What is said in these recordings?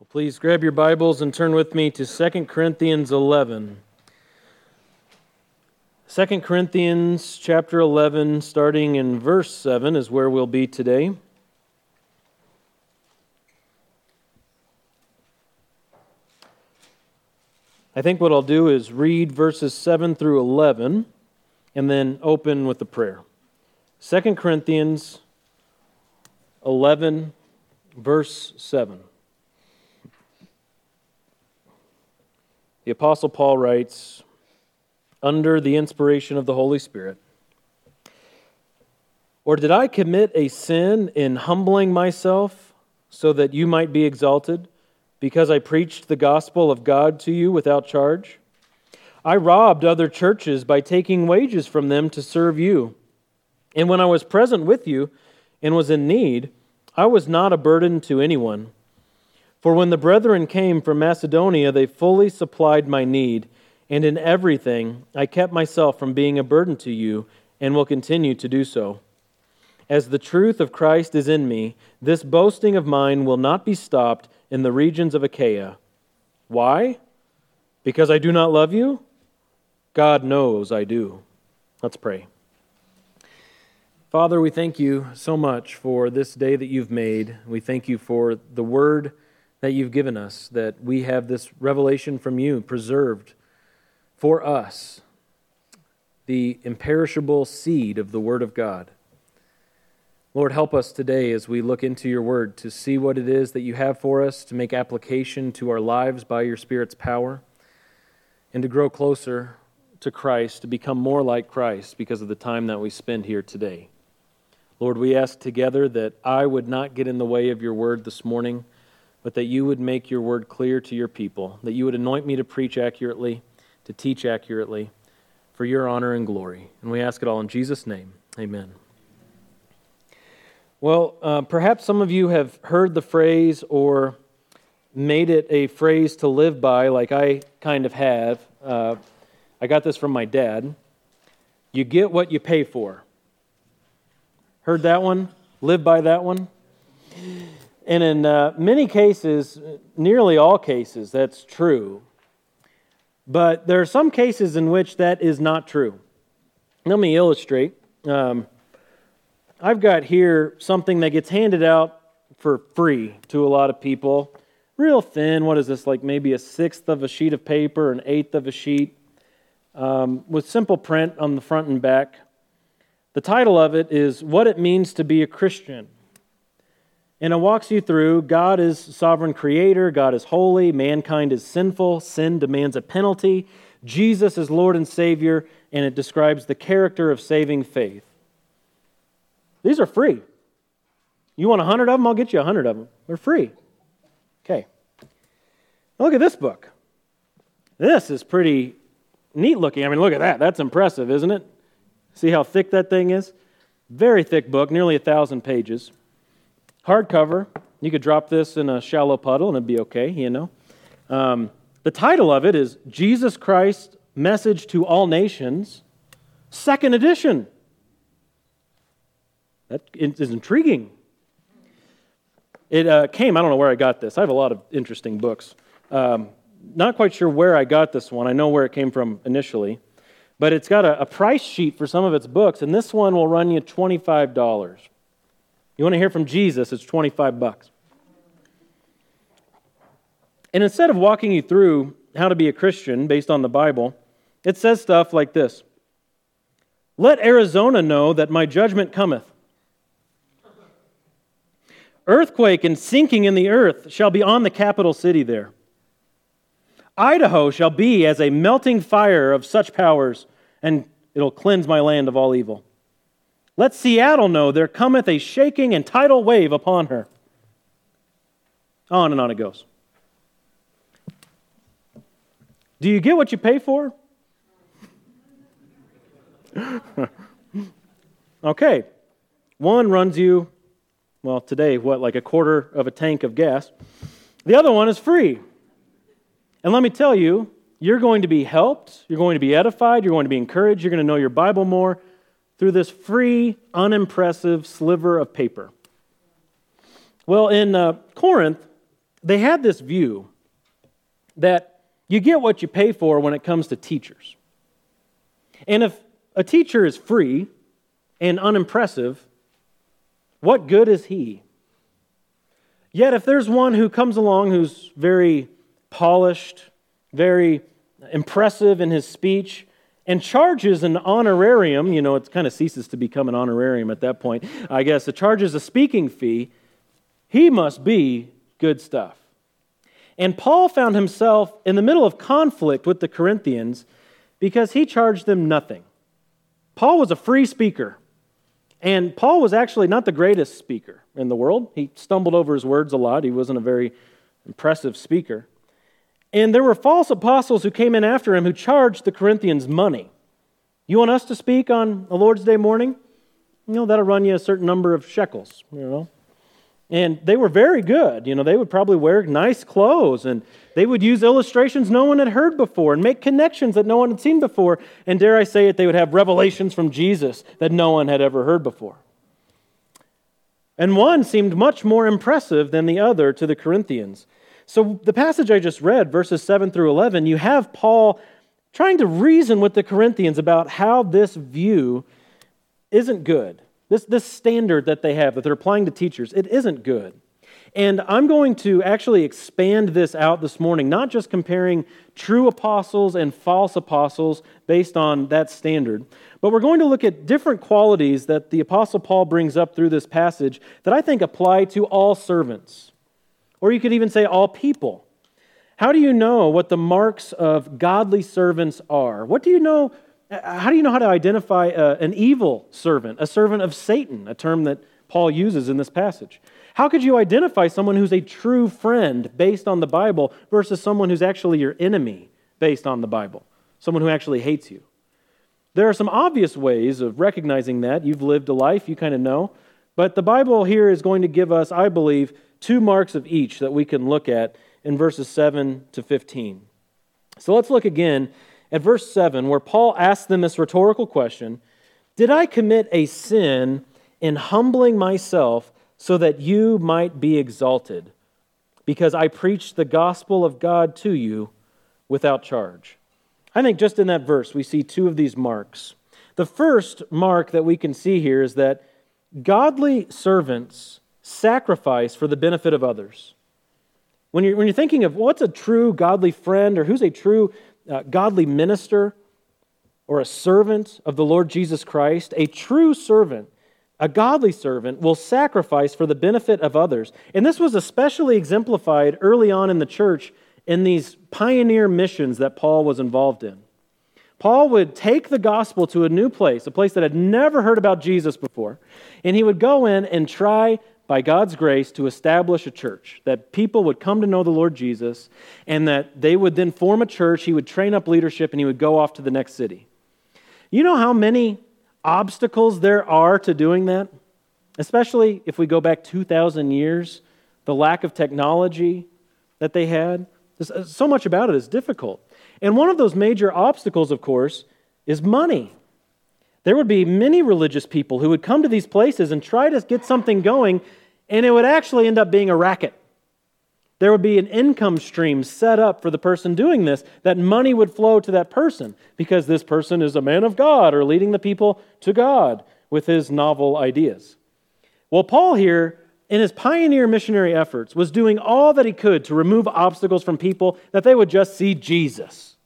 Well, please grab your Bibles and turn with me to 2 Corinthians 11. 2 Corinthians chapter 11, starting in verse 7, is where we'll be today. I think what I'll do is read verses 7 through 11 and then open with a prayer. 2 Corinthians 11, verse 7. The Apostle Paul writes, under the inspiration of the Holy Spirit, Or did I commit a sin in humbling myself so that you might be exalted, because I preached the gospel of God to you without charge? I robbed other churches by taking wages from them to serve you. And when I was present with you and was in need, I was not a burden to anyone. For when the brethren came from Macedonia, they fully supplied my need, and in everything I kept myself from being a burden to you, and will continue to do so. As the truth of Christ is in me, this boasting of mine will not be stopped in the regions of Achaia. Why? Because I do not love you? God knows I do. Let's pray. Father, we thank you so much for this day that you've made. We thank you for the word that you've given us, that we have this revelation from you preserved for us, the imperishable seed of the Word of God. Lord, help us today as we look into your Word to see what it is that you have for us, to make application to our lives by your Spirit's power, and to grow closer to Christ, to become more like Christ because of the time that we spend here today. Lord, we ask together that I would not get in the way of your Word this morning but that you would make your word clear to your people, that you would anoint me to preach accurately, to teach accurately, for your honor and glory. And we ask it all in Jesus' name. Amen. Well, uh, perhaps some of you have heard the phrase or made it a phrase to live by, like I kind of have. Uh, I got this from my dad. You get what you pay for. Heard that one? Live by that one? And in uh, many cases, nearly all cases, that's true. But there are some cases in which that is not true. Let me illustrate. Um, I've got here something that gets handed out for free to a lot of people. Real thin. What is this? Like maybe a sixth of a sheet of paper, an eighth of a sheet, um, with simple print on the front and back. The title of it is What It Means to Be a Christian. And it walks you through God is sovereign creator, God is holy, mankind is sinful, sin demands a penalty, Jesus is Lord and Savior, and it describes the character of saving faith. These are free. You want a hundred of them? I'll get you a hundred of them. They're free. Okay. Now look at this book. This is pretty neat looking. I mean, look at that. That's impressive, isn't it? See how thick that thing is? Very thick book, nearly a thousand pages. Hardcover. You could drop this in a shallow puddle and it'd be okay, you know. Um, the title of it is Jesus Christ Message to All Nations, second edition. That is intriguing. It uh, came, I don't know where I got this. I have a lot of interesting books. Um, not quite sure where I got this one. I know where it came from initially. But it's got a, a price sheet for some of its books, and this one will run you $25. You want to hear from Jesus, it's 25 bucks. And instead of walking you through how to be a Christian based on the Bible, it says stuff like this Let Arizona know that my judgment cometh. Earthquake and sinking in the earth shall be on the capital city there. Idaho shall be as a melting fire of such powers, and it'll cleanse my land of all evil. Let Seattle know there cometh a shaking and tidal wave upon her. On and on it goes. Do you get what you pay for? okay. One runs you, well, today, what, like a quarter of a tank of gas. The other one is free. And let me tell you, you're going to be helped, you're going to be edified, you're going to be encouraged, you're going to know your Bible more, through this free, unimpressive sliver of paper. Well, in uh, Corinth, they had this view that you get what you pay for when it comes to teachers. And if a teacher is free and unimpressive, what good is he? Yet, if there's one who comes along who's very polished, very impressive in his speech, and charges an honorarium, you know, it kind of ceases to become an honorarium at that point, I guess, it charges a speaking fee, he must be good stuff. And Paul found himself in the middle of conflict with the Corinthians because he charged them nothing. Paul was a free speaker. And Paul was actually not the greatest speaker in the world. He stumbled over his words a lot. He wasn't a very impressive speaker. And there were false apostles who came in after him who charged the Corinthians money. You want us to speak on a Lord's Day morning? You know, that'll run you a certain number of shekels, you know. And they were very good. You know, they would probably wear nice clothes and they would use illustrations no one had heard before and make connections that no one had seen before. And dare I say it, they would have revelations from Jesus that no one had ever heard before. And one seemed much more impressive than the other to the Corinthians. So, the passage I just read, verses 7 through 11, you have Paul trying to reason with the Corinthians about how this view isn't good. This, this standard that they have that they're applying to teachers, it isn't good. And I'm going to actually expand this out this morning, not just comparing true apostles and false apostles based on that standard, but we're going to look at different qualities that the Apostle Paul brings up through this passage that I think apply to all servants, or you could even say all people. How do you know what the marks of godly servants are? What do you know uh, how do you know how to identify a, uh, an evil servant, a servant of Satan, a term that Paul uses in this passage? How could you identify someone who's a true friend based on the Bible versus someone who's actually your enemy based on the Bible, someone who actually hates you? There are some obvious ways of recognizing that. You've lived a life, you kind of know. But the Bible here is going to give us, I believe, two marks of each that we can look at in verses 7 to 15. So let's look again at verse 7, where Paul asks them this rhetorical question Did I commit a sin in humbling myself so that you might be exalted? Because I preached the gospel of God to you without charge. I think just in that verse, we see two of these marks. The first mark that we can see here is that godly servants sacrifice for the benefit of others. When you're, when you're thinking of what's a true godly friend or who's a true uh, godly minister or a servant of the Lord Jesus Christ, a true servant, a godly servant, will sacrifice for the benefit of others. And this was especially exemplified early on in the church in these pioneer missions that Paul was involved in. Paul would take the gospel to a new place, a place that had never heard about Jesus before, and he would go in and try by God's grace, to establish a church, that people would come to know the Lord Jesus, and that they would then form a church. He would train up leadership, and he would go off to the next city. You know how many obstacles there are to doing that? Especially if we go back 2,000 years, the lack of technology that they had. Uh, so much about it is difficult. And one of those major obstacles, of course, is money there would be many religious people who would come to these places and try to get something going, and it would actually end up being a racket. There would be an income stream set up for the person doing this, that money would flow to that person because this person is a man of God or leading the people to God with his novel ideas. Well, Paul here, in his pioneer missionary efforts, was doing all that he could to remove obstacles from people that they would just see Jesus.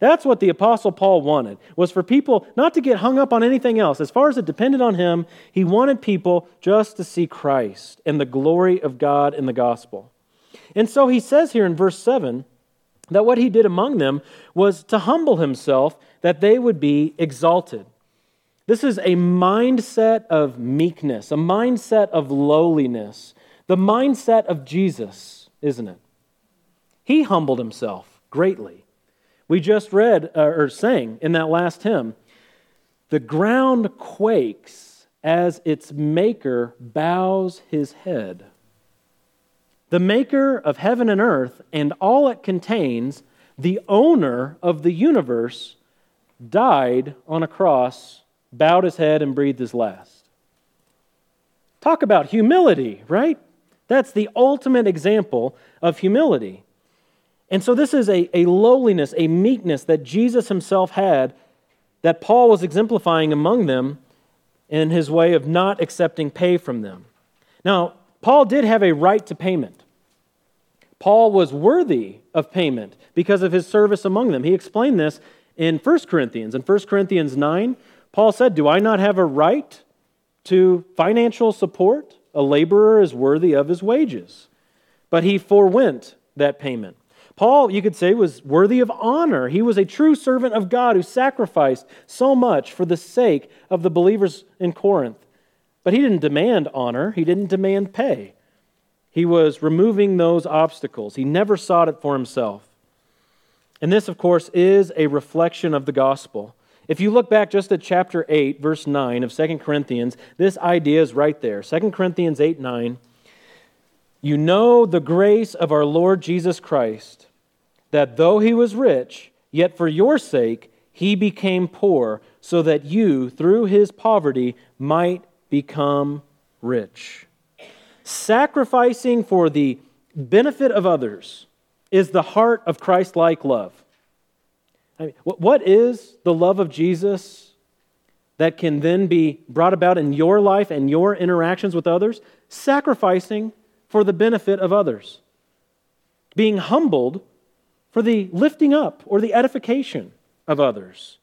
That's what the apostle Paul wanted, was for people not to get hung up on anything else. As far as it depended on him, he wanted people just to see Christ and the glory of God in the gospel. And so he says here in verse 7 that what he did among them was to humble himself that they would be exalted. This is a mindset of meekness, a mindset of lowliness, the mindset of Jesus, isn't it? He humbled himself greatly. We just read uh, or sang in that last hymn the ground quakes as its maker bows his head. The maker of heaven and earth and all it contains, the owner of the universe, died on a cross, bowed his head, and breathed his last. Talk about humility, right? That's the ultimate example of humility. And so, this is a, a lowliness, a meekness that Jesus himself had that Paul was exemplifying among them in his way of not accepting pay from them. Now, Paul did have a right to payment. Paul was worthy of payment because of his service among them. He explained this in 1 Corinthians. In 1 Corinthians 9, Paul said, Do I not have a right to financial support? A laborer is worthy of his wages. But he forewent that payment. Paul, you could say, was worthy of honor. He was a true servant of God who sacrificed so much for the sake of the believers in Corinth. But he didn't demand honor, he didn't demand pay. He was removing those obstacles. He never sought it for himself. And this, of course, is a reflection of the gospel. If you look back just at chapter 8, verse 9 of 2 Corinthians, this idea is right there. 2 Corinthians 8 9. You know the grace of our Lord Jesus Christ that though he was rich, yet for your sake he became poor, so that you, through his poverty, might become rich. Sacrificing for the benefit of others is the heart of Christ like love. I mean, what is the love of Jesus that can then be brought about in your life and your interactions with others? Sacrificing for the benefit of others, being humbled for the lifting up or the edification of others.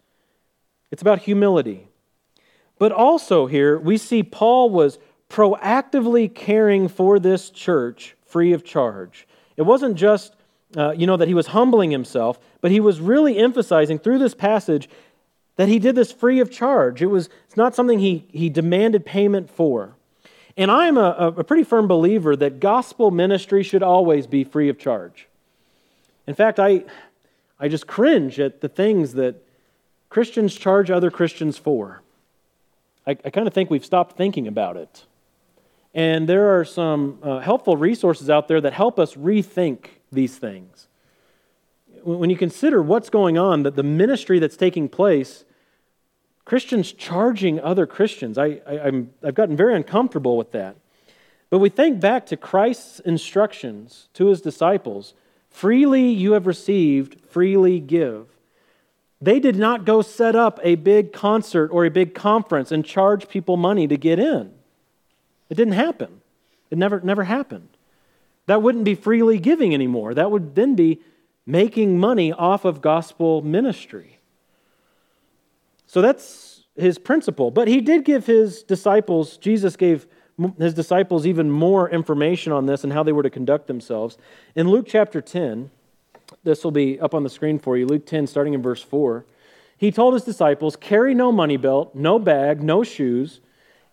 It's about humility. But also, here we see Paul was proactively caring for this church free of charge. It wasn't just, uh, you know, that he was humbling himself, but he was really emphasizing through this passage that he did this free of charge. It was it's not something he, he demanded payment for. And I'm a, a pretty firm believer that gospel ministry should always be free of charge. In fact, I, I just cringe at the things that Christians charge other Christians for. I, I kind of think we've stopped thinking about it. And there are some uh, helpful resources out there that help us rethink these things. When you consider what's going on, that the ministry that's taking place, Christians charging other Christians, I, I, I've gotten very uncomfortable with that. But we think back to Christ's instructions to his disciples Freely you have received, freely give. They did not go set up a big concert or a big conference and charge people money to get in. It didn't happen. It never, never happened. That wouldn't be freely giving anymore. That would then be making money off of gospel ministry. So that's his principle. But he did give his disciples, Jesus gave his disciples even more information on this and how they were to conduct themselves. In Luke chapter 10, this will be up on the screen for you, Luke 10, starting in verse 4. He told his disciples, Carry no money belt, no bag, no shoes,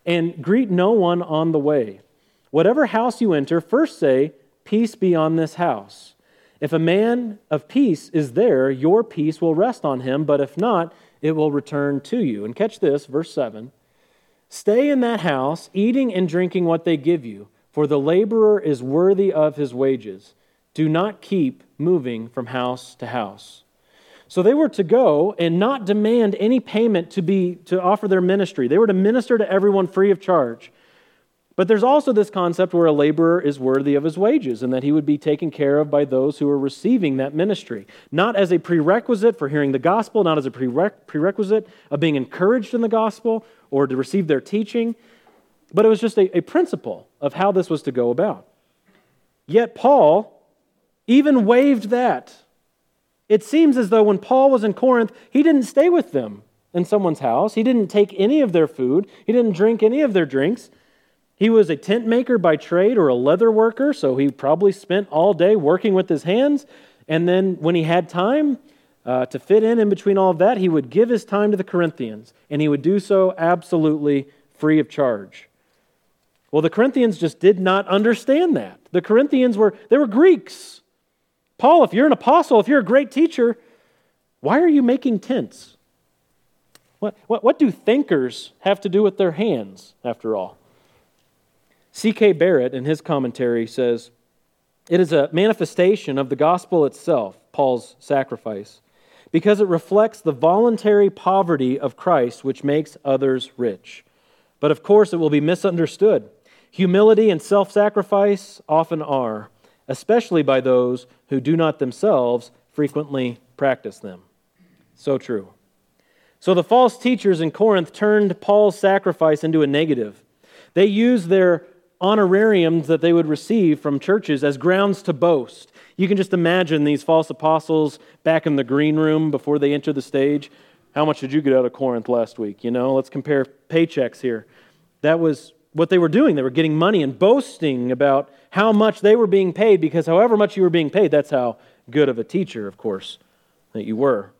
and greet no one on the way. Whatever house you enter, first say, Peace be on this house. If a man of peace is there, your peace will rest on him, but if not, it will return to you. And catch this, verse 7. Stay in that house, eating and drinking what they give you, for the laborer is worthy of his wages. Do not keep moving from house to house. So they were to go and not demand any payment to be to offer their ministry. They were to minister to everyone free of charge. But there's also this concept where a laborer is worthy of his wages and that he would be taken care of by those who are receiving that ministry. Not as a prerequisite for hearing the gospel, not as a prerequisite of being encouraged in the gospel or to receive their teaching, but it was just a, a principle of how this was to go about. Yet Paul even waived that. It seems as though when Paul was in Corinth, he didn't stay with them in someone's house, he didn't take any of their food, he didn't drink any of their drinks. He was a tent maker by trade or a leather worker, so he probably spent all day working with his hands. And then when he had time uh, to fit in in between all of that, he would give his time to the Corinthians, and he would do so absolutely free of charge. Well, the Corinthians just did not understand that. The Corinthians were, they were Greeks. Paul, if you're an apostle, if you're a great teacher, why are you making tents? What, what, what do thinkers have to do with their hands, after all? C.K. Barrett, in his commentary, says it is a manifestation of the gospel itself, Paul's sacrifice, because it reflects the voluntary poverty of Christ which makes others rich. But of course, it will be misunderstood. Humility and self sacrifice often are, especially by those who do not themselves frequently practice them. So true. So the false teachers in Corinth turned Paul's sacrifice into a negative. They used their honorariums that they would receive from churches as grounds to boast. You can just imagine these false apostles back in the green room before they enter the stage. How much did you get out of Corinth last week? You know, let's compare paychecks here. That was what they were doing. They were getting money and boasting about how much they were being paid because however much you were being paid, that's how good of a teacher, of course, that you were.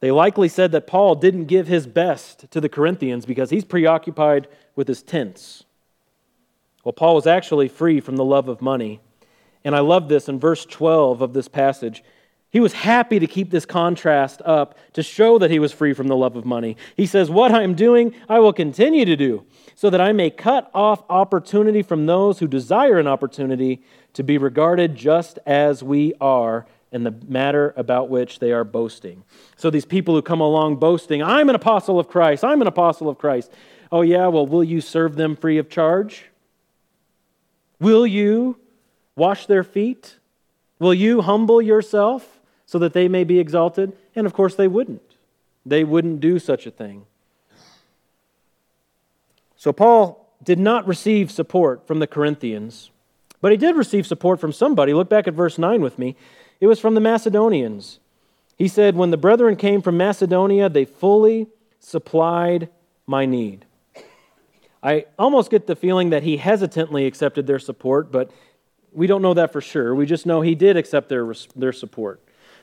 They likely said that Paul didn't give his best to the Corinthians because he's preoccupied with his tents. Well, Paul was actually free from the love of money. And I love this in verse 12 of this passage. He was happy to keep this contrast up to show that he was free from the love of money. He says, What I am doing, I will continue to do, so that I may cut off opportunity from those who desire an opportunity to be regarded just as we are in the matter about which they are boasting. So these people who come along boasting, I'm an apostle of Christ, I'm an apostle of Christ. Oh, yeah, well, will you serve them free of charge? Will you wash their feet? Will you humble yourself so that they may be exalted? And of course, they wouldn't. They wouldn't do such a thing. So, Paul did not receive support from the Corinthians, but he did receive support from somebody. Look back at verse 9 with me. It was from the Macedonians. He said, When the brethren came from Macedonia, they fully supplied my need. I almost get the feeling that he hesitantly accepted their support, but we don't know that for sure. We just know he did accept their, their support.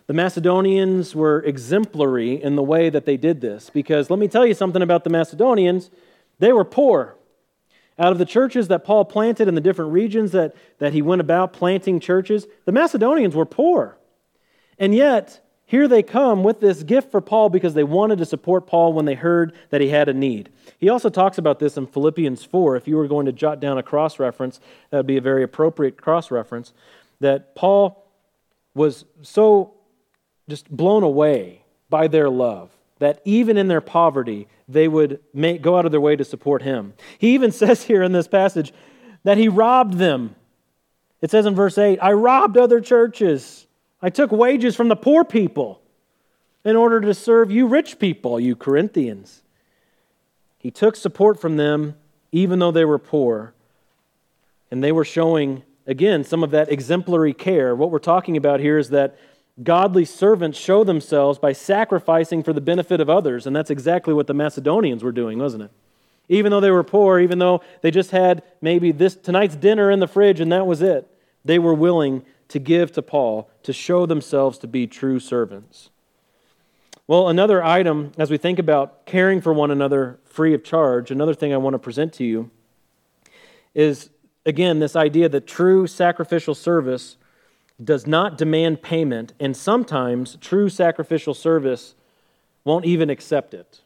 The Macedonians were exemplary in the way that they did this because let me tell you something about the Macedonians. They were poor. Out of the churches that Paul planted in the different regions that, that he went about planting churches, the Macedonians were poor. And yet, here they come with this gift for Paul because they wanted to support Paul when they heard that he had a need. He also talks about this in Philippians 4. If you were going to jot down a cross reference, that would be a very appropriate cross reference. That Paul was so just blown away by their love that even in their poverty, they would make, go out of their way to support him. He even says here in this passage that he robbed them. It says in verse 8, I robbed other churches I took wages from the poor people in order to serve you rich people, you Corinthians. He took support from them even though they were poor. And they were showing, again, some of that exemplary care. What we're talking about here is that godly servants show themselves by sacrificing for the benefit of others. And that's exactly what the Macedonians were doing, wasn't it? Even though they were poor, even though they just had maybe this tonight's dinner in the fridge and that was it, they were willing to give to Paul to show themselves to be true servants. Well, another item as we think about caring for one another free of charge, another thing I want to present to you is again this idea that true sacrificial service does not demand payment, and sometimes true sacrificial service won't even accept it.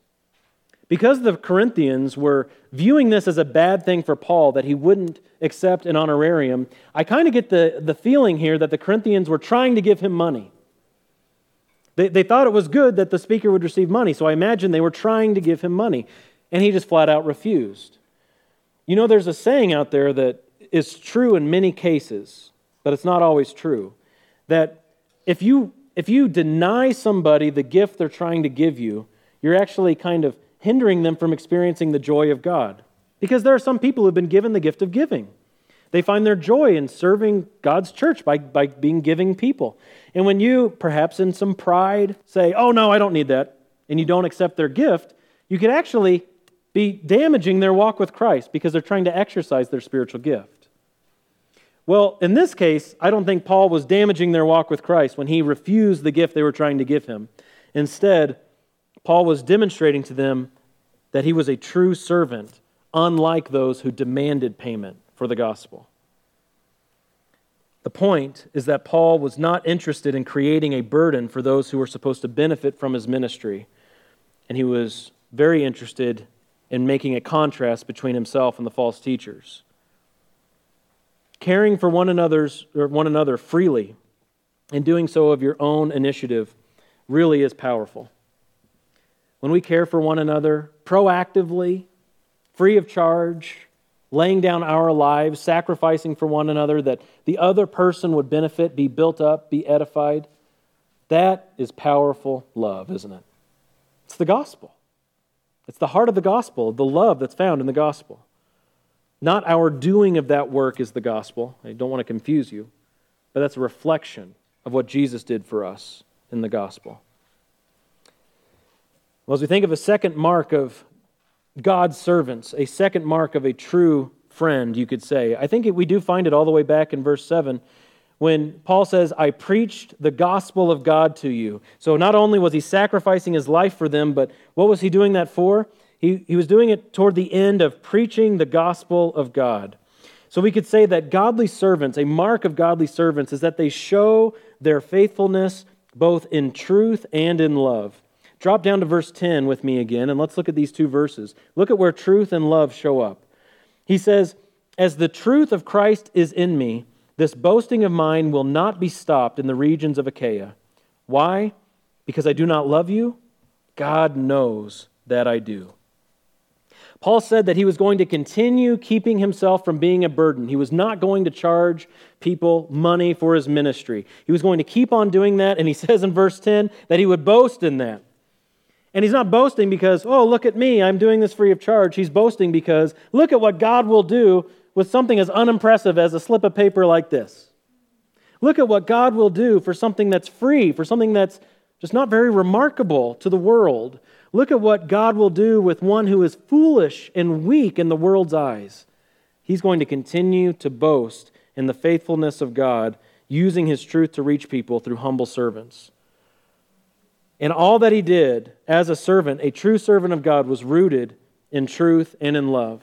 Because the Corinthians were viewing this as a bad thing for Paul that he wouldn't accept an honorarium, I kind of get the, the feeling here that the Corinthians were trying to give him money. They, they thought it was good that the speaker would receive money, so I imagine they were trying to give him money, and he just flat out refused. You know, there's a saying out there that is true in many cases, but it's not always true. That if you, if you deny somebody the gift they're trying to give you, you're actually kind of hindering them from experiencing the joy of God. Because there are some people who've been given the gift of giving. They find their joy in serving God's church by, by being giving people. And when you, perhaps in some pride, say, oh, no, I don't need that, and you don't accept their gift, you could actually be damaging their walk with Christ because they're trying to exercise their spiritual gift. Well, in this case, I don't think Paul was damaging their walk with Christ when he refused the gift they were trying to give him. Instead, Paul was demonstrating to them that he was a true servant, unlike those who demanded payment for the gospel. The point is that Paul was not interested in creating a burden for those who were supposed to benefit from his ministry, and he was very interested in making a contrast between himself and the false teachers. Caring for one another's or one another freely and doing so of your own initiative really is powerful when we care for one another proactively, free of charge, laying down our lives, sacrificing for one another, that the other person would benefit, be built up, be edified. That is powerful love, isn't it? It's the gospel. It's the heart of the gospel, the love that's found in the gospel. Not our doing of that work is the gospel. I don't want to confuse you, but that's a reflection of what Jesus did for us in the gospel. Well, as we think of a second mark of God's servants, a second mark of a true friend, you could say, I think we do find it all the way back in verse 7 when Paul says, I preached the gospel of God to you. So not only was he sacrificing his life for them, but what was he doing that for? He, he was doing it toward the end of preaching the gospel of God. So we could say that godly servants, a mark of godly servants, is that they show their faithfulness both in truth and in love. Drop down to verse 10 with me again, and let's look at these two verses. Look at where truth and love show up. He says, As the truth of Christ is in me, this boasting of mine will not be stopped in the regions of Achaia. Why? Because I do not love you? God knows that I do. Paul said that he was going to continue keeping himself from being a burden. He was not going to charge people money for his ministry. He was going to keep on doing that, and he says in verse 10 that he would boast in that. And he's not boasting because, oh, look at me, I'm doing this free of charge. He's boasting because, look at what God will do with something as unimpressive as a slip of paper like this. Look at what God will do for something that's free, for something that's just not very remarkable to the world. Look at what God will do with one who is foolish and weak in the world's eyes. He's going to continue to boast in the faithfulness of God, using his truth to reach people through humble servants. And all that he did as a servant, a true servant of God, was rooted in truth and in love.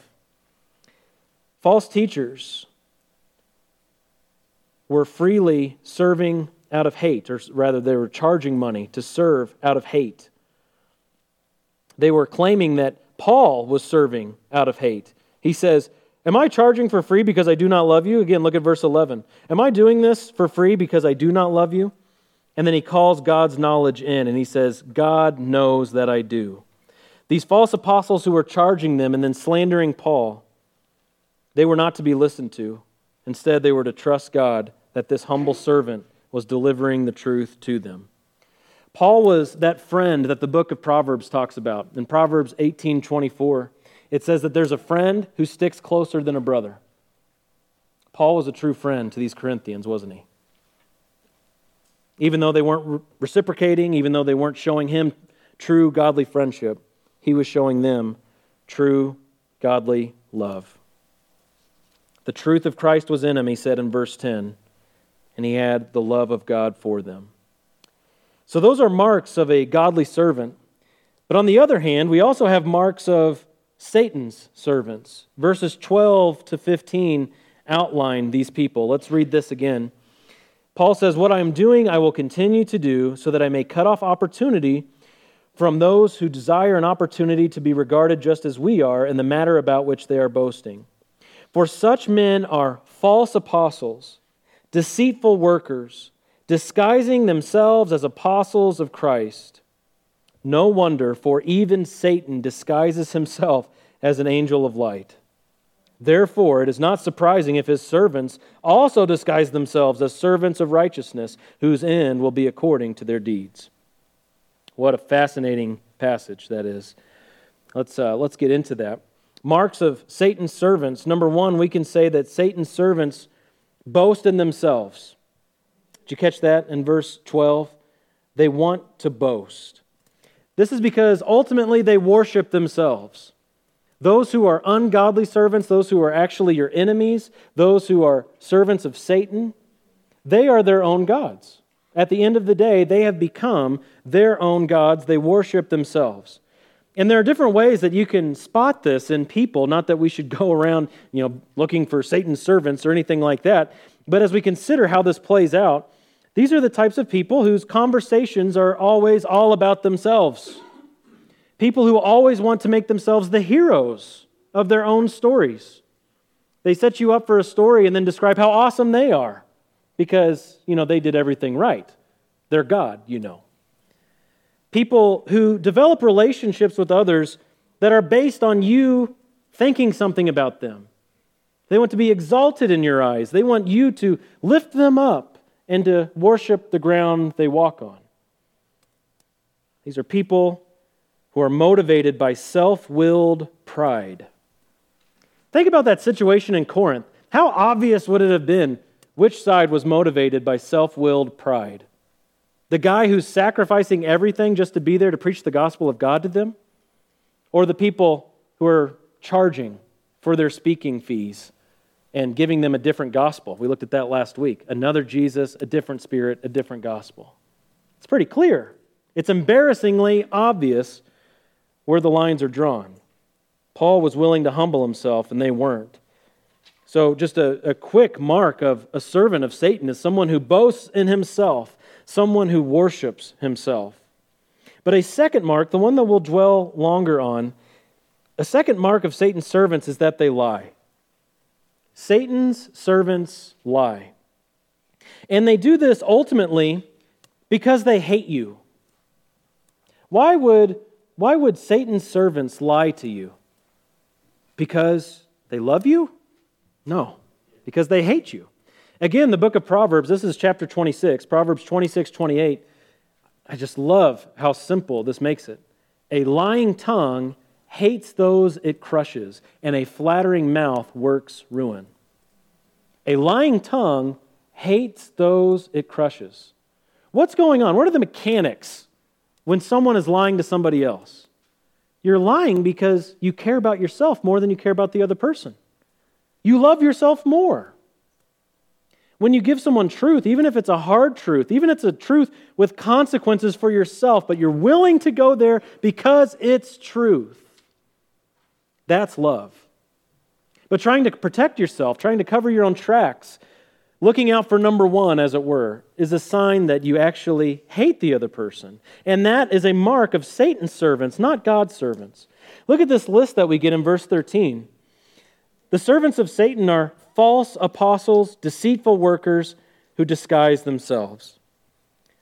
False teachers were freely serving out of hate, or rather, they were charging money to serve out of hate. They were claiming that Paul was serving out of hate. He says, Am I charging for free because I do not love you? Again, look at verse 11. Am I doing this for free because I do not love you? And then he calls God's knowledge in and he says, God knows that I do. These false apostles who were charging them and then slandering Paul, they were not to be listened to. Instead, they were to trust God that this humble servant was delivering the truth to them. Paul was that friend that the book of Proverbs talks about. In Proverbs 18:24, it says that there's a friend who sticks closer than a brother. Paul was a true friend to these Corinthians, wasn't he? Even though they weren't reciprocating, even though they weren't showing him true godly friendship, he was showing them true godly love. The truth of Christ was in him, he said in verse 10, and he had the love of God for them. So those are marks of a godly servant. But on the other hand, we also have marks of Satan's servants. Verses 12 to 15 outline these people. Let's read this again. Paul says, What I am doing, I will continue to do, so that I may cut off opportunity from those who desire an opportunity to be regarded just as we are in the matter about which they are boasting. For such men are false apostles, deceitful workers, disguising themselves as apostles of Christ. No wonder, for even Satan disguises himself as an angel of light. Therefore, it is not surprising if his servants also disguise themselves as servants of righteousness, whose end will be according to their deeds. What a fascinating passage that is. Let's, uh, let's get into that. Marks of Satan's servants. Number one, we can say that Satan's servants boast in themselves. Did you catch that in verse 12? They want to boast. This is because ultimately they worship themselves. Those who are ungodly servants, those who are actually your enemies, those who are servants of Satan, they are their own gods. At the end of the day, they have become their own gods. They worship themselves. And there are different ways that you can spot this in people, not that we should go around, you know, looking for Satan's servants or anything like that, but as we consider how this plays out, these are the types of people whose conversations are always all about themselves. People who always want to make themselves the heroes of their own stories. They set you up for a story and then describe how awesome they are because, you know, they did everything right. They're God, you know. People who develop relationships with others that are based on you thinking something about them, They want to be exalted in your eyes. They want you to lift them up and to worship the ground they walk on. These are people who are motivated by self willed pride. Think about that situation in Corinth. How obvious would it have been which side was motivated by self willed pride? The guy who's sacrificing everything just to be there to preach the gospel of God to them? Or the people who are charging for their speaking fees and giving them a different gospel? We looked at that last week. Another Jesus, a different spirit, a different gospel. It's pretty clear. It's embarrassingly obvious where the lines are drawn. Paul was willing to humble himself, and they weren't. So, just a, a quick mark of a servant of Satan is someone who boasts in himself, someone who worships himself. But a second mark, the one that we'll dwell longer on, a second mark of Satan's servants is that they lie. Satan's servants lie. And they do this ultimately because they hate you. Why would, why would Satan's servants lie to you? Because they love you? No, because they hate you. Again, the book of Proverbs, this is chapter 26, Proverbs 26, 28. I just love how simple this makes it. A lying tongue hates those it crushes, and a flattering mouth works ruin. A lying tongue hates those it crushes. What's going on? What are the mechanics when someone is lying to somebody else? You're lying because you care about yourself more than you care about the other person. You love yourself more. When you give someone truth, even if it's a hard truth, even if it's a truth with consequences for yourself, but you're willing to go there because it's truth, that's love. But trying to protect yourself, trying to cover your own tracks, looking out for number one, as it were, is a sign that you actually hate the other person. And that is a mark of Satan's servants, not God's servants. Look at this list that we get in verse 13. The servants of Satan are false apostles, deceitful workers who disguise themselves.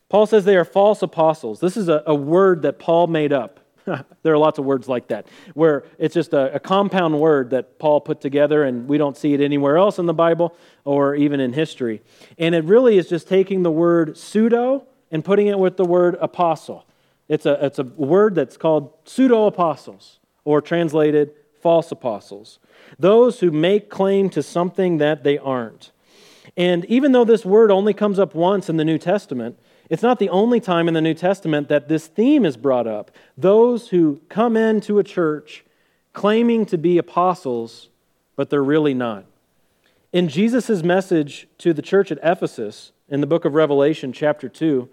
Paul says they are false apostles. This is a, a word that Paul made up. there are lots of words like that, where it's just a, a, compound word that Paul put together, and we don't see it anywhere else in the Bible or even in history. And it really is just taking the word pseudo and putting it with the word apostle. It's a, it's a word that's called pseudo apostles, or translated false apostles. Those who make claim to something that they aren't. And even though this word only comes up once in the New Testament, it's not the only time in the New Testament that this theme is brought up. Those who come into a church claiming to be apostles, but they're really not. In Jesus' message to the church at Ephesus in the book of Revelation, chapter 2,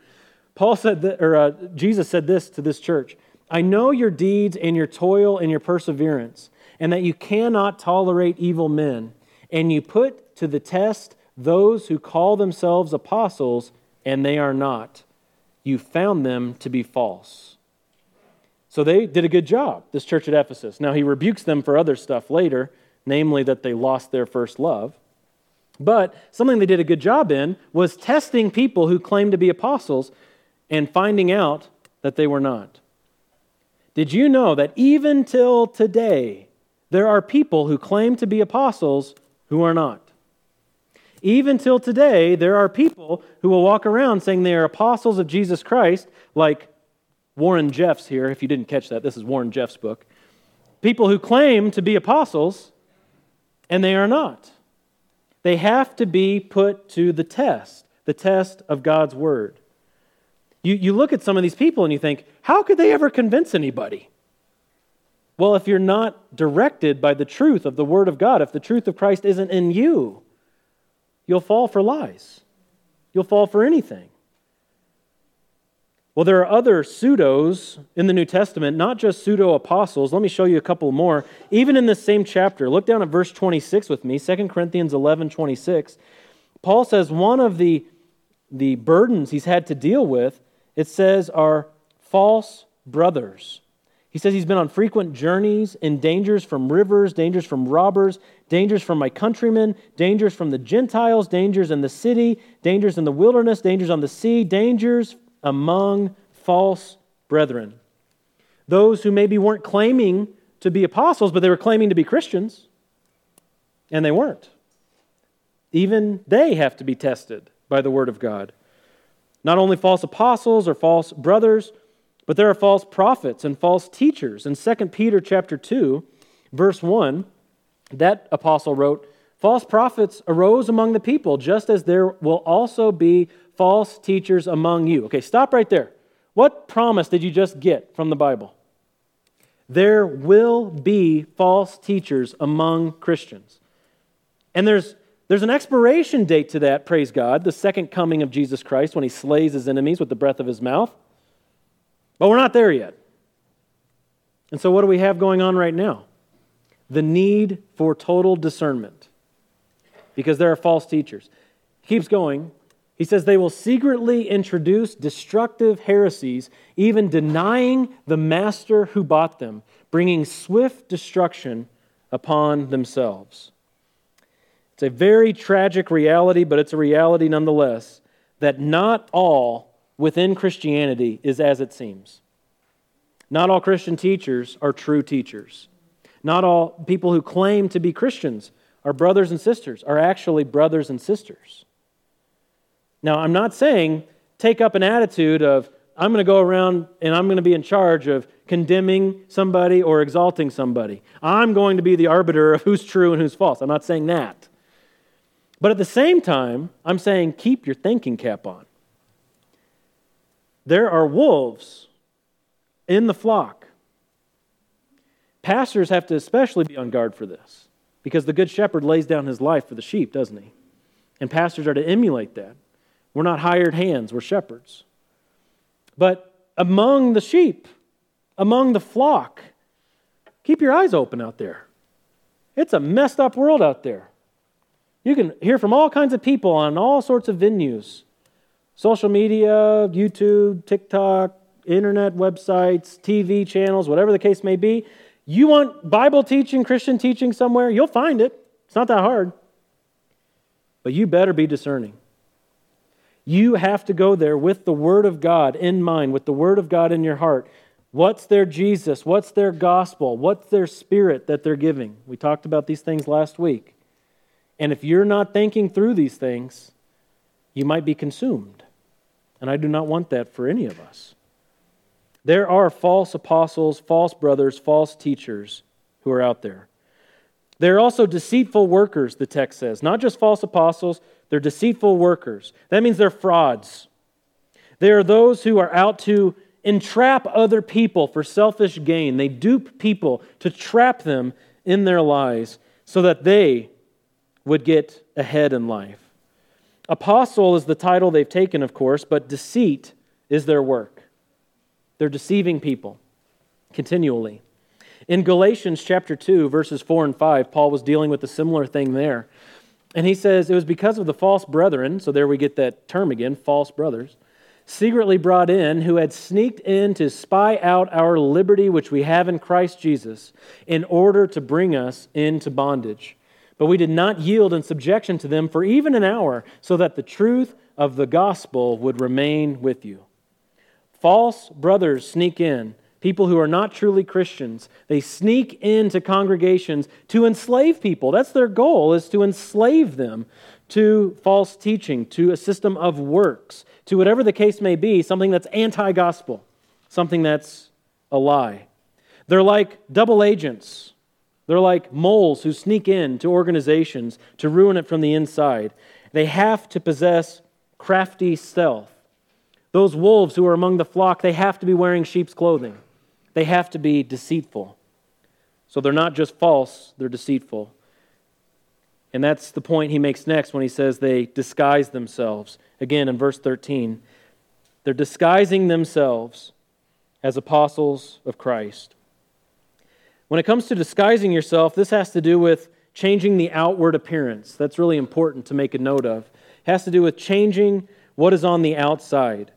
Paul said that, or uh, Jesus said this to this church I know your deeds and your toil and your perseverance, and that you cannot tolerate evil men, and you put to the test those who call themselves apostles and they are not. You found them to be false. So they did a good job, this church at Ephesus. Now he rebukes them for other stuff later, namely that they lost their first love. But something they did a good job in was testing people who claimed to be apostles and finding out that they were not. Did you know that even till today, there are people who claim to be apostles who are not? Even till today, there are people who will walk around saying they are apostles of Jesus Christ, like Warren Jeffs here. If you didn't catch that, this is Warren Jeffs' book. People who claim to be apostles, and they are not. They have to be put to the test, the test of God's word. You, you look at some of these people and you think, how could they ever convince anybody? Well, if you're not directed by the truth of the Word of God, if the truth of Christ isn't in you, you'll fall for lies. You'll fall for anything. Well, there are other pseudos in the New Testament, not just pseudo apostles. Let me show you a couple more. Even in this same chapter, look down at verse 26 with me, 2 Corinthians 11 26. Paul says one of the, the burdens he's had to deal with, it says, are false brothers. He says he's been on frequent journeys in dangers from rivers, dangers from robbers, dangers from my countrymen, dangers from the Gentiles, dangers in the city, dangers in the wilderness, dangers on the sea, dangers among false brethren. Those who maybe weren't claiming to be apostles, but they were claiming to be Christians. And they weren't. Even they have to be tested by the Word of God. Not only false apostles or false brothers, but there are false prophets and false teachers. In 2 Peter chapter 2, verse 1, that apostle wrote, False prophets arose among the people, just as there will also be false teachers among you. Okay, stop right there. What promise did you just get from the Bible? There will be false teachers among Christians. And there's there's an expiration date to that, praise God, the second coming of Jesus Christ when he slays his enemies with the breath of his mouth. But we're not there yet. And so, what do we have going on right now? The need for total discernment because there are false teachers. He keeps going. He says they will secretly introduce destructive heresies, even denying the master who bought them, bringing swift destruction upon themselves. It's a very tragic reality, but it's a reality nonetheless that not all within Christianity is as it seems. Not all Christian teachers are true teachers. Not all people who claim to be Christians are brothers and sisters, are actually brothers and sisters. Now, I'm not saying take up an attitude of, I'm going to go around and I'm going to be in charge of condemning somebody or exalting somebody. I'm going to be the arbiter of who's true and who's false. I'm not saying that. But at the same time, I'm saying keep your thinking cap on. There are wolves in the flock. Pastors have to especially be on guard for this because the Good Shepherd lays down his life for the sheep, doesn't he? And pastors are to emulate that. We're not hired hands, we're shepherds. But among the sheep, among the flock, keep your eyes open out there. It's a messed up world out there. You can hear from all kinds of people on all sorts of venues social media, YouTube, TikTok, internet websites, TV channels, whatever the case may be. You want Bible teaching, Christian teaching somewhere, you'll find it. It's not that hard. But you better be discerning. You have to go there with the Word of God in mind, with the Word of God in your heart. What's their Jesus? What's their gospel? What's their spirit that they're giving? We talked about these things last week. And if you're not thinking through these things, you might be consumed. And I do not want that for any of us. There are false apostles, false brothers, false teachers who are out there. Are also deceitful workers, the text says. Not just false apostles, they're deceitful workers. That means they're frauds. They are those who are out to entrap other people for selfish gain. They dupe people to trap them in their lies so that they would get ahead in life. Apostle is the title they've taken, of course, but deceit is their work. They're deceiving people continually. In Galatians chapter 2, verses 4 and 5, Paul was dealing with a similar thing there. And he says, It was because of the false brethren, so there we get that term again, false brothers, secretly brought in, who had sneaked in to spy out our liberty which we have in Christ Jesus, in order to bring us into bondage. But we did not yield in subjection to them for even an hour, so that the truth of the gospel would remain with you. False brothers sneak in, people who are not truly Christians. They sneak into congregations to enslave people. That's their goal, is to enslave them to false teaching, to a system of works, to whatever the case may be, something that's anti gospel, something that's a lie. They're like double agents they're like moles who sneak in to organizations to ruin it from the inside. They have to possess crafty stealth. Those wolves who are among the flock, they have to be wearing sheep's clothing. They have to be deceitful. So they're not just false, they're deceitful. And that's the point he makes next when he says they disguise themselves. Again, in verse 13, they're disguising themselves as apostles of Christ. When it comes to disguising yourself, this has to do with changing the outward appearance. That's really important to make a note of. It has to do with changing what is on the outside.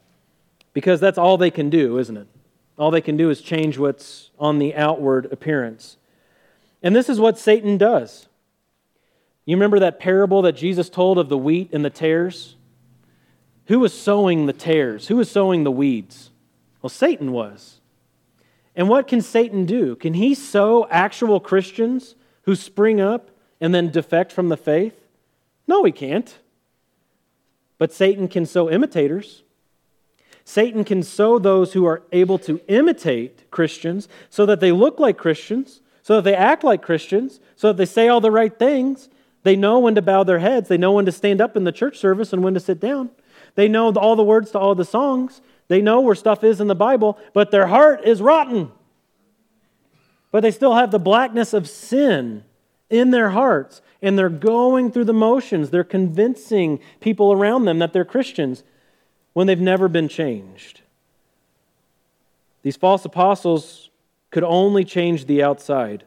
Because that's all they can do, isn't it? All they can do is change what's on the outward appearance. And this is what Satan does. You remember that parable that Jesus told of the wheat and the tares? Who was sowing the tares? Who was sowing the weeds? Well, Satan was. And what can Satan do? Can he sow actual Christians who spring up and then defect from the faith? No, he can't. But Satan can sow imitators. Satan can sow those who are able to imitate Christians so that they look like Christians, so that they act like Christians, so that they say all the right things. They know when to bow their heads, they know when to stand up in the church service and when to sit down. They know all the words to all the songs. They know where stuff is in the Bible, but their heart is rotten. But they still have the blackness of sin in their hearts, and they're going through the motions. They're convincing people around them that they're Christians when they've never been changed. These false apostles could only change the outside.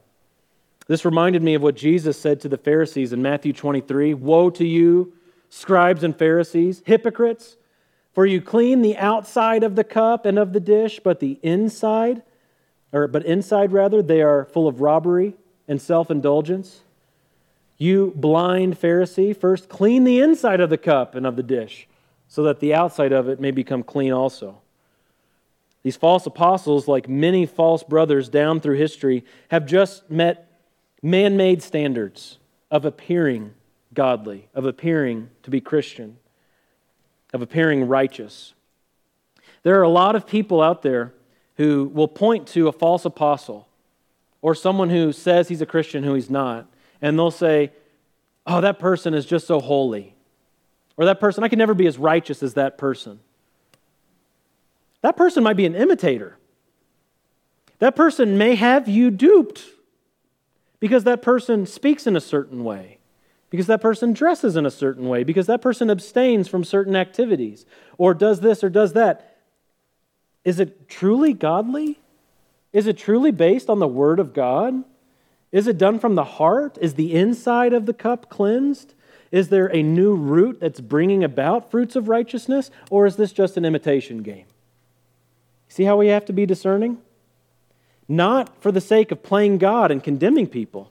This reminded me of what Jesus said to the Pharisees in Matthew 23 Woe to you, scribes and Pharisees, hypocrites! For you clean the outside of the cup and of the dish, but the inside, or but inside rather, they are full of robbery and self-indulgence. You blind Pharisee, first clean the inside of the cup and of the dish, so that the outside of it may become clean also. These false apostles, like many false brothers down through history, have just met man made standards of appearing godly, of appearing to be Christian of appearing righteous. There are a lot of people out there who will point to a false apostle or someone who says he's a Christian who he's not, and they'll say, Oh, that person is just so holy. Or that person, I can never be as righteous as that person. That person might be an imitator. That person may have you duped because that person speaks in a certain way because that person dresses in a certain way, because that person abstains from certain activities, or does this or does that. Is it truly godly? Is it truly based on the Word of God? Is it done from the heart? Is the inside of the cup cleansed? Is there a new root that's bringing about fruits of righteousness, or is this just an imitation game? See how we have to be discerning? Not for the sake of playing God and condemning people,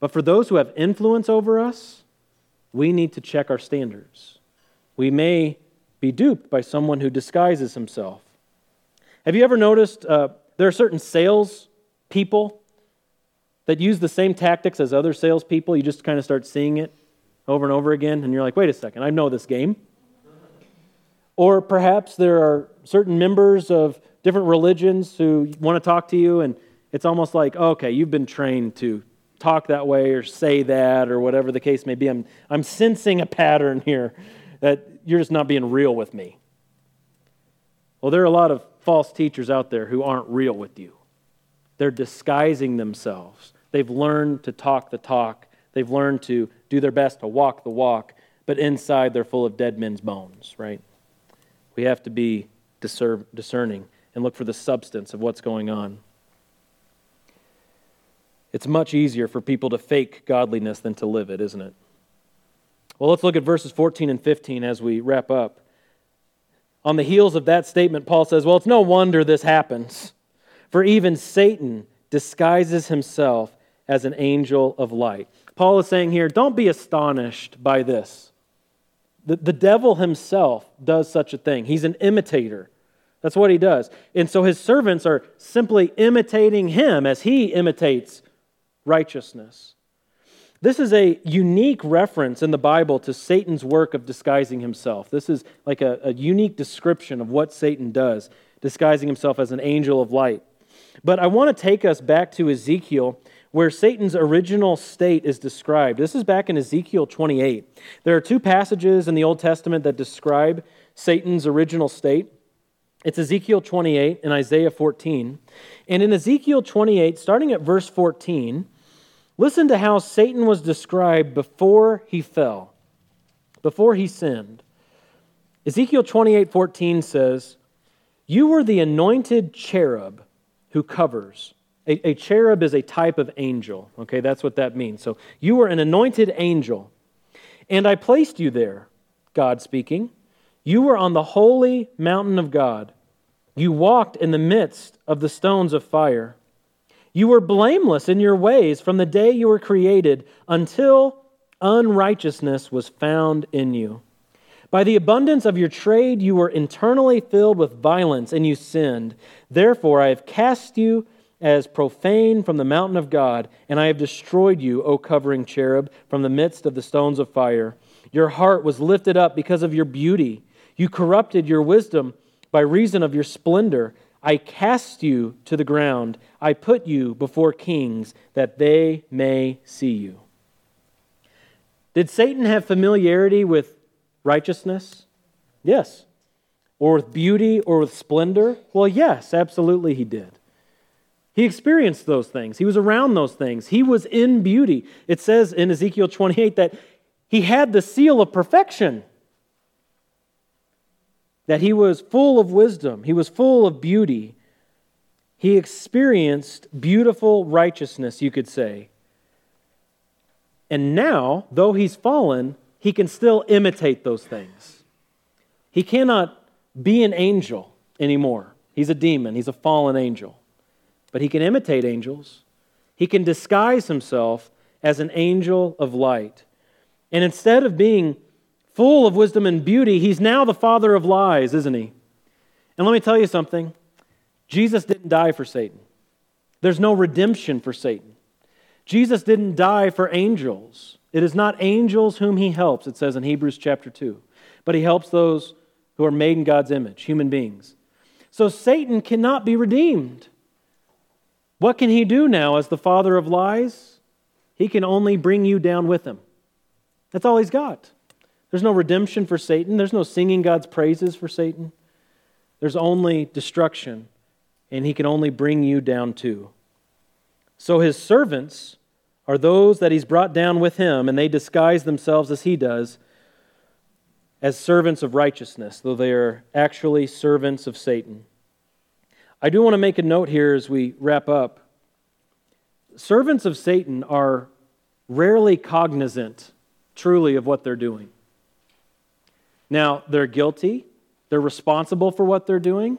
but for those who have influence over us, we need to check our standards. We may be duped by someone who disguises himself. Have you ever noticed uh, there are certain sales people that use the same tactics as other salespeople? You just kind of start seeing it over and over again, and you're like, wait a second, I know this game. Or perhaps there are certain members of different religions who want to talk to you, and it's almost like, okay, you've been trained to talk that way or say that or whatever the case may be. I'm, I'm sensing a pattern here that you're just not being real with me. Well, there are a lot of false teachers out there who aren't real with you. They're disguising themselves. They've learned to talk the talk, they've learned to do their best to walk the walk, but inside they're full of dead men's bones, right? We have to be discerning and look for the substance of what's going on. It's much easier for people to fake godliness than to live it, isn't it? Well, let's look at verses 14 and 15 as we wrap up. On the heels of that statement, Paul says, Well, it's no wonder this happens, for even Satan disguises himself as an angel of light. Paul is saying here, don't be astonished by this. The, the devil himself does such a thing. He's an imitator. That's what he does. And so his servants are simply imitating him as he imitates righteousness. This is a unique reference in the Bible to Satan's work of disguising himself. This is like a, a, unique description of what Satan does, disguising himself as an angel of light. But I want to take us back to Ezekiel, where Satan's original state is described. This is back in Ezekiel 28. There are two passages in the Old Testament that describe Satan's original state. It's Ezekiel 28 and Isaiah 14. And in Ezekiel 28, starting at verse 14, Listen to how Satan was described before he fell, before he sinned. Ezekiel 28 14 says, You were the anointed cherub who covers. A, a, cherub is a type of angel. Okay, that's what that means. So you were an anointed angel, and I placed you there, God speaking. You were on the holy mountain of God. You walked in the midst of the stones of fire. You were blameless in your ways from the day you were created until unrighteousness was found in you. By the abundance of your trade, you were internally filled with violence and you sinned. Therefore, I have cast you as profane from the mountain of God, and I have destroyed you, O covering cherub, from the midst of the stones of fire. Your heart was lifted up because of your beauty. You corrupted your wisdom by reason of your splendor. I cast you to the ground. I put you before kings that they may see you. Did Satan have familiarity with righteousness? Yes. Or with beauty or with splendor? Well, yes, absolutely he did. He experienced those things. He was around those things. He was in beauty. It says in Ezekiel 28 that he had the seal of perfection, that he was full of wisdom, he was full of beauty. He experienced beautiful righteousness, you could say. And now, though he's fallen, he can still imitate those things. He cannot be an angel anymore. He's a demon, he's a fallen angel but he can imitate angels. He can disguise himself as an angel of light. And instead of being full of wisdom and beauty, he's now the father of lies, isn't he? And let me tell you something Jesus didn't die for Satan, there's no redemption for Satan. Jesus didn't die for angels. It is not angels whom he helps, it says in Hebrews chapter 2, but he helps those who are made in God's image, human beings. So Satan cannot be redeemed. What can he do now as the father of lies? He can only bring you down with him. That's all he's got. There's no redemption for Satan, there's no singing God's praises for Satan. There's only destruction, and he can only bring you down too. So his servants are those that he's brought down with him, and they disguise themselves as he does as servants of righteousness, though they are actually servants of Satan. I do want to make a note here as we wrap up. Servants of Satan are rarely cognizant, truly, of what they're doing. Now, they're guilty, they're responsible for what they're doing,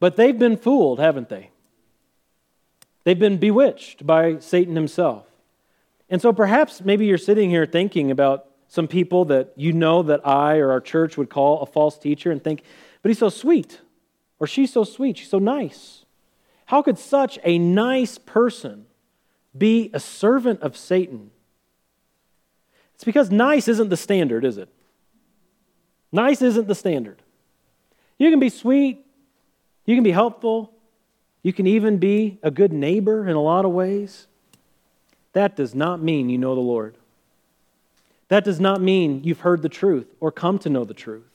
but they've been fooled, haven't they? They've been bewitched by Satan himself. And so perhaps maybe you're sitting here thinking about some people that you know that I or our church would call a false teacher and think, but he's so sweet. Or she's so sweet, she's so nice. How could such a nice person be a servant of Satan? It's because nice isn't the standard, is it? Nice isn't the standard. You can be sweet, you can be helpful, you can even be a good neighbor in a lot of ways. That does not mean you know the Lord. That does not mean you've heard the truth or come to know the truth.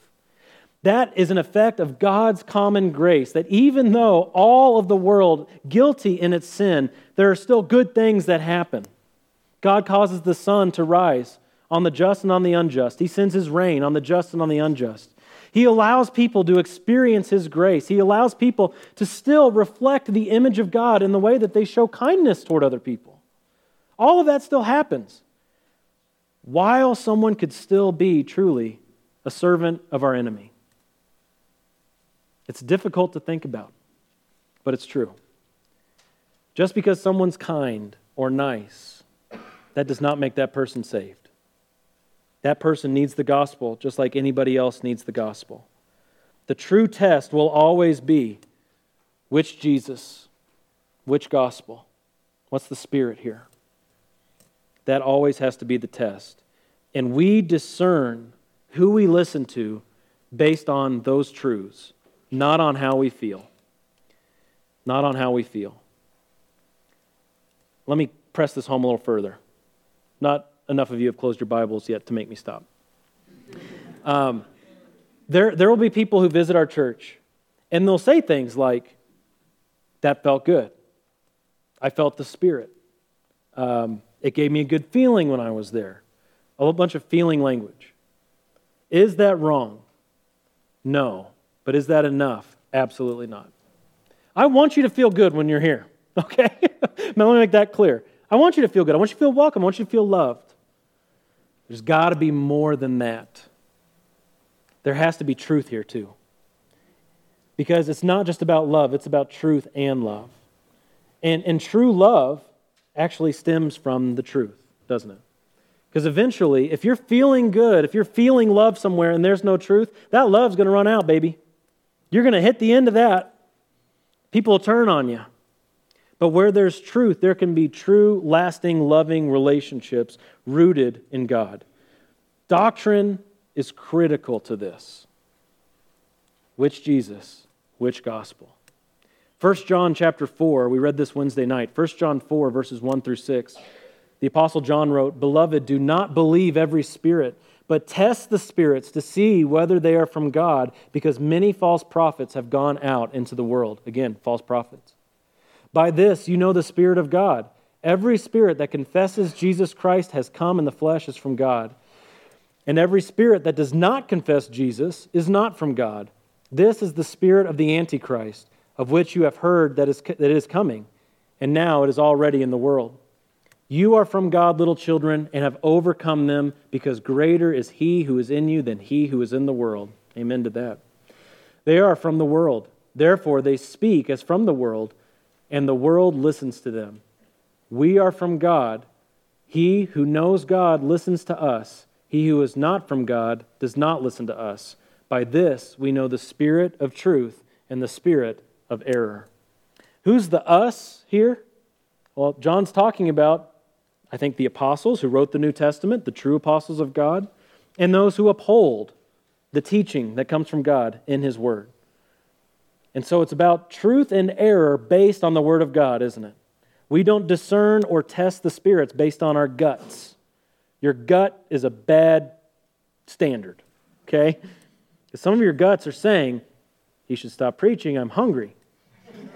That is an effect of God's common grace, that even though all of the world guilty in its sin, there are still good things that happen. God causes the sun to rise on the just and on the unjust. He sends his rain on the just and on the unjust. He allows people to experience his grace. He allows people to still reflect the image of God in the way that they show kindness toward other people. All of that still happens while someone could still be truly a servant of our enemy. It's difficult to think about, but it's true. Just because someone's kind or nice, that does not make that person saved. That person needs the gospel just like anybody else needs the gospel. The true test will always be which Jesus, which gospel, what's the spirit here? That always has to be the test. And we discern who we listen to based on those truths not on how we feel. Not on how we feel. Let me press this home a little further. Not enough of you have closed your Bibles yet to make me stop. Um, there, there will be people who visit our church, and they'll say things like, That felt good. I felt the Spirit. Um, it gave me a good feeling when I was there. A whole bunch of feeling language. Is that wrong? No. But is that enough? Absolutely not. I want you to feel good when you're here, okay? now, let me make that clear. I want you to feel good. I want you to feel welcome. I want you to feel loved. There's got to be more than that. There has to be truth here, too. Because it's not just about love, it's about truth and love. And, and true love actually stems from the truth, doesn't it? Because eventually, if you're feeling good, if you're feeling love somewhere and there's no truth, that love's going to run out, baby. You're going to hit the end of that. People will turn on you. But where there's truth, there can be true, lasting, loving relationships rooted in God. Doctrine is critical to this. Which Jesus? Which gospel? 1 John chapter 4, we read this Wednesday night. 1 John 4, verses 1 through 6. The Apostle John wrote, Beloved, do not believe every spirit, but test the spirits to see whether they are from God, because many false prophets have gone out into the world. Again, false prophets. By this you know the Spirit of God. Every spirit that confesses Jesus Christ has come in the flesh is from God. And every spirit that does not confess Jesus is not from God. This is the spirit of the Antichrist, of which you have heard that, is, that it is coming, and now it is already in the world. You are from God, little children, and have overcome them, because greater is he who is in you than he who is in the world. Amen to that. They are from the world. Therefore, they speak as from the world, and the world listens to them. We are from God. He who knows God listens to us. He who is not from God does not listen to us. By this we know the spirit of truth and the spirit of error. Who's the us here? Well, John's talking about I think the apostles who wrote the New Testament, the true apostles of God, and those who uphold the teaching that comes from God in His Word. And so it's about truth and error based on the Word of God, isn't it? We don't discern or test the spirits based on our guts. Your gut is a bad standard, okay? Because some of your guts are saying, he should stop preaching, I'm hungry.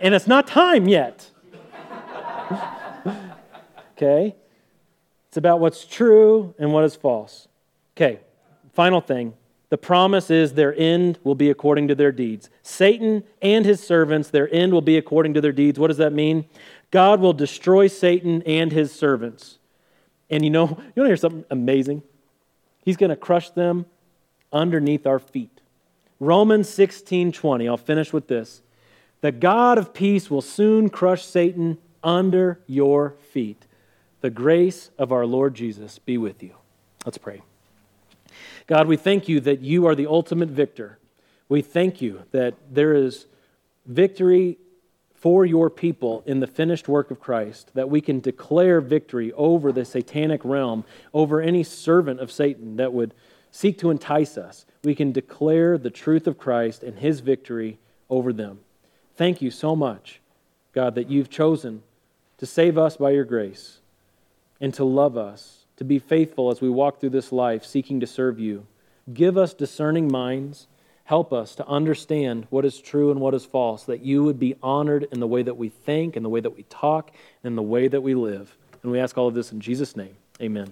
and it's not time yet okay? It's about what's true and what is false. Okay, final thing. The promise is their end will be according to their deeds. Satan and his servants, their end will be according to their deeds. What does that mean? God will destroy Satan and his servants. And you know, you want to hear something amazing? He's going to crush them underneath our feet. Romans 16 20. I'll finish with this. The God of peace will soon crush Satan under your feet. The grace of our Lord Jesus be with you. Let's pray. God, we thank you that you are the ultimate victor. We thank you that there is victory for your people in the finished work of Christ, that we can declare victory over the satanic realm, over any servant of Satan that would seek to entice us. We can declare the truth of Christ and his victory over them. Thank you so much, God, that you've chosen to save us by your grace and to love us, to be faithful as we walk through this life seeking to serve you. Give us discerning minds. Help us to understand what is true and what is false, that you would be honored in the way that we think, in the way that we talk, and in the way that we live. And we ask all of this in Jesus' name. Amen.